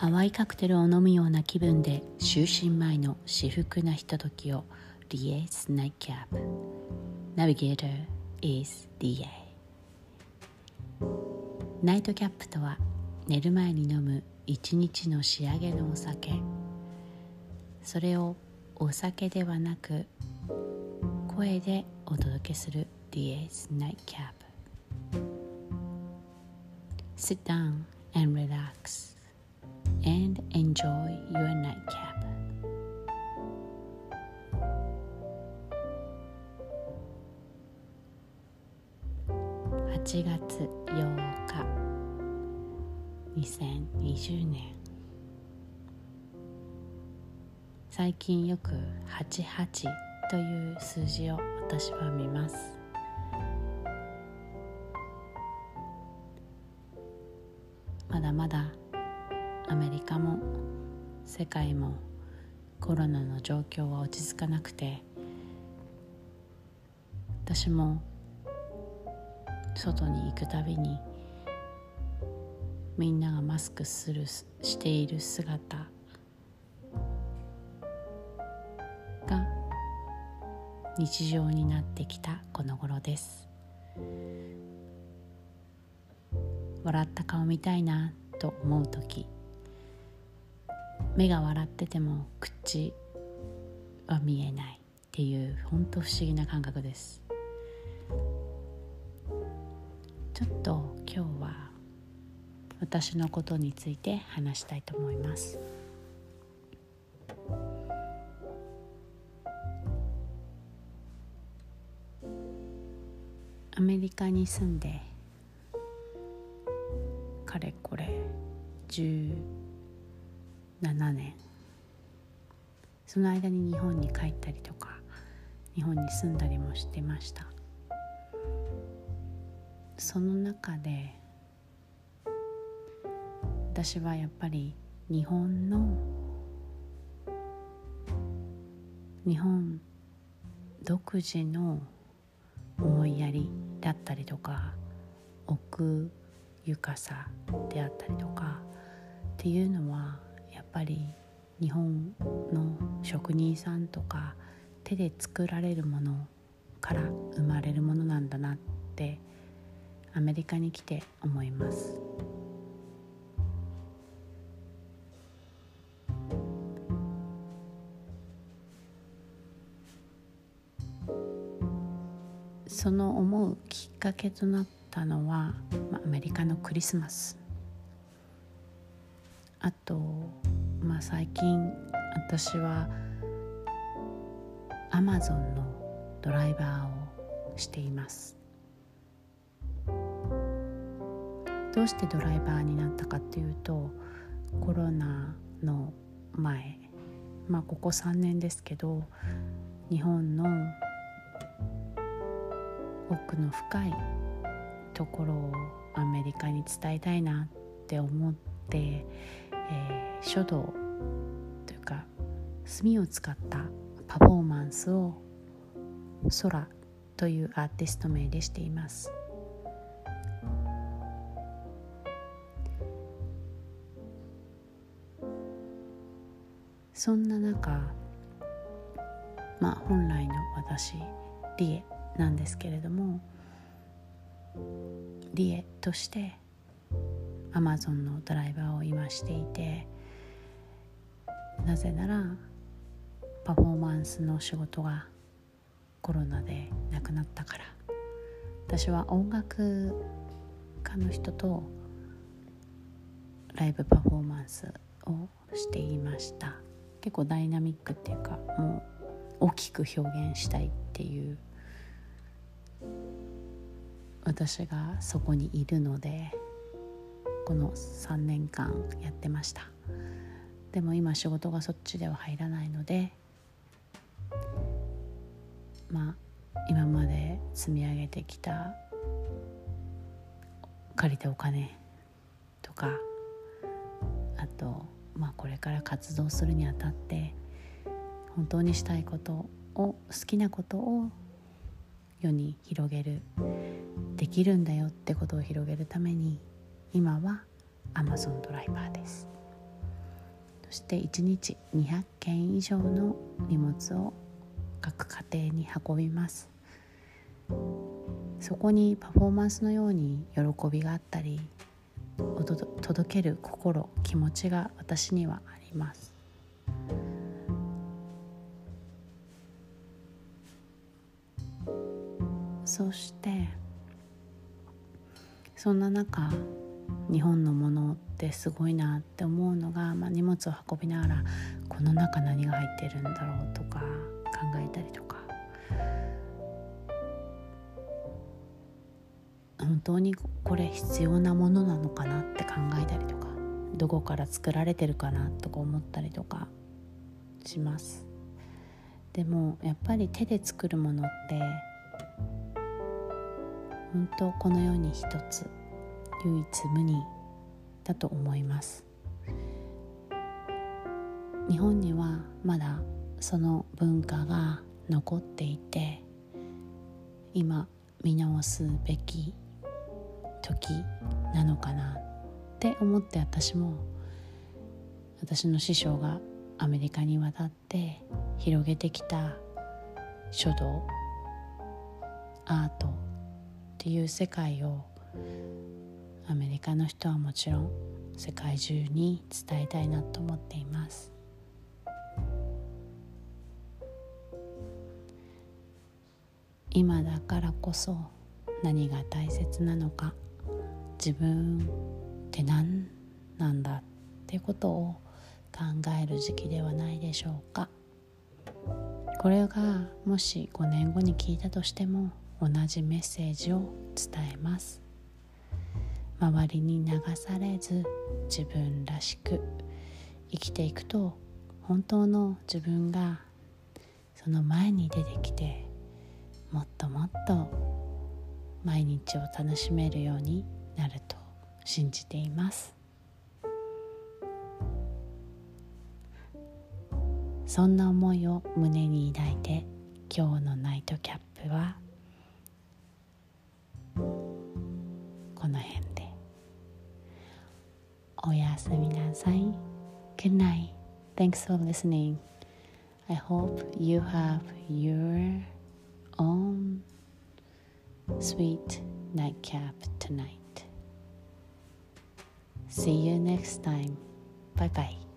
淡いカクテルを飲むような気分で就寝前の至福なひとときを DA's Nightcap Navigator is DA ナイトキャップとは寝る前に飲む一日の仕上げのお酒。それをお酒ではなく声でお届けする DA's Nightcap Sit down and relax. And enjoy your nightcap. 8月8日2020年最近よく88という数字を私は見ますまだまだメリカも世界もコロナの状況は落ち着かなくて私も外に行くたびにみんながマスクするしている姿が日常になってきたこの頃です。笑った顔見たいなと思う時。目が笑ってても口は見えないっていう本当不思議な感覚です。ちょっと今日は私のことについて話したいと思います。アメリカに住んでかれこれ10 7年。その間に日本に帰ったりとか日本に住んだりもしてました。その中で私はやっぱり日本の日本独自の思いやりだったりとか奥ゆかさであったりとかっていうのはぱり日本の職人さんとか手で作られるものから生まれるものなんだなってアメリカに来て思います。その思うきっかけとなったのは、まあ、アメリカのクリスマス。あとまあ最近私はアマゾンのドライバーをしています。どうしてドライバーになったかっていうとコロナの前まあここ3年ですけど日本の奥の深いところをアメリカに伝えたいなって思ってえー、書道というか墨を使ったパフォーマンスを空というアーティスト名でしています。そんな中まあ本来の私リエなんですけれどもリエとしてアマゾンのドライバーを今していてなぜならパフォーマンスの仕事がコロナでなくなったから。私は音楽家の人とライブパフォーマンスをしていました。結構ダイナミックっていうかもう大きく表現したいっていう。私がそこにいるのでこの3年間やってました。でも今仕事がそっちでは入らないのでまあ今まで積み上げてきた借りたお金とかあとまあこれから活動するにあたって本当にしたいことを好きなことを世に広げるできるんだよってことを広げるために今は Amazon ドライバーです。そして1日200件以上の荷物を各家庭に運びます。そこにパフォーマンスのように喜びがあったり届ける心気持ちが私にはあります。そしてそんな中日本のものってすごいなって思うのが、まあ、荷物を運びながらこの中何が入ってるんだろうとか考えたりとか。本当にこれ必要なものなのかなって考えたりとかどこから作られてるかなとか思ったりとかします。でもやっぱり手で作るものって本当この世に一つ。唯一無二だと思います。日本にはまだその文化が残っていて今見直すべき時なのかなって思って私も私の師匠がアメリカに渡って広げてきた書道アートっていう世界をアメリカの人はもちろん世界中に伝えたいなと思っています。今だからこそ何が大切なのか自分って何なんだってことを考える時期ではないでしょうか。これがもし5年後に聞いたとしても同じメッセージを伝えます。周りに流されず自分らしく生きていくと本当の自分がその前に出てきてもっともっと毎日を楽しめるようになると信じています。そんな思いを胸に抱いて今日のナイトキャップ すみなさい Good night Thanks for listening I hope you have your own sweet nightcap tonight See you next time. Bye bye.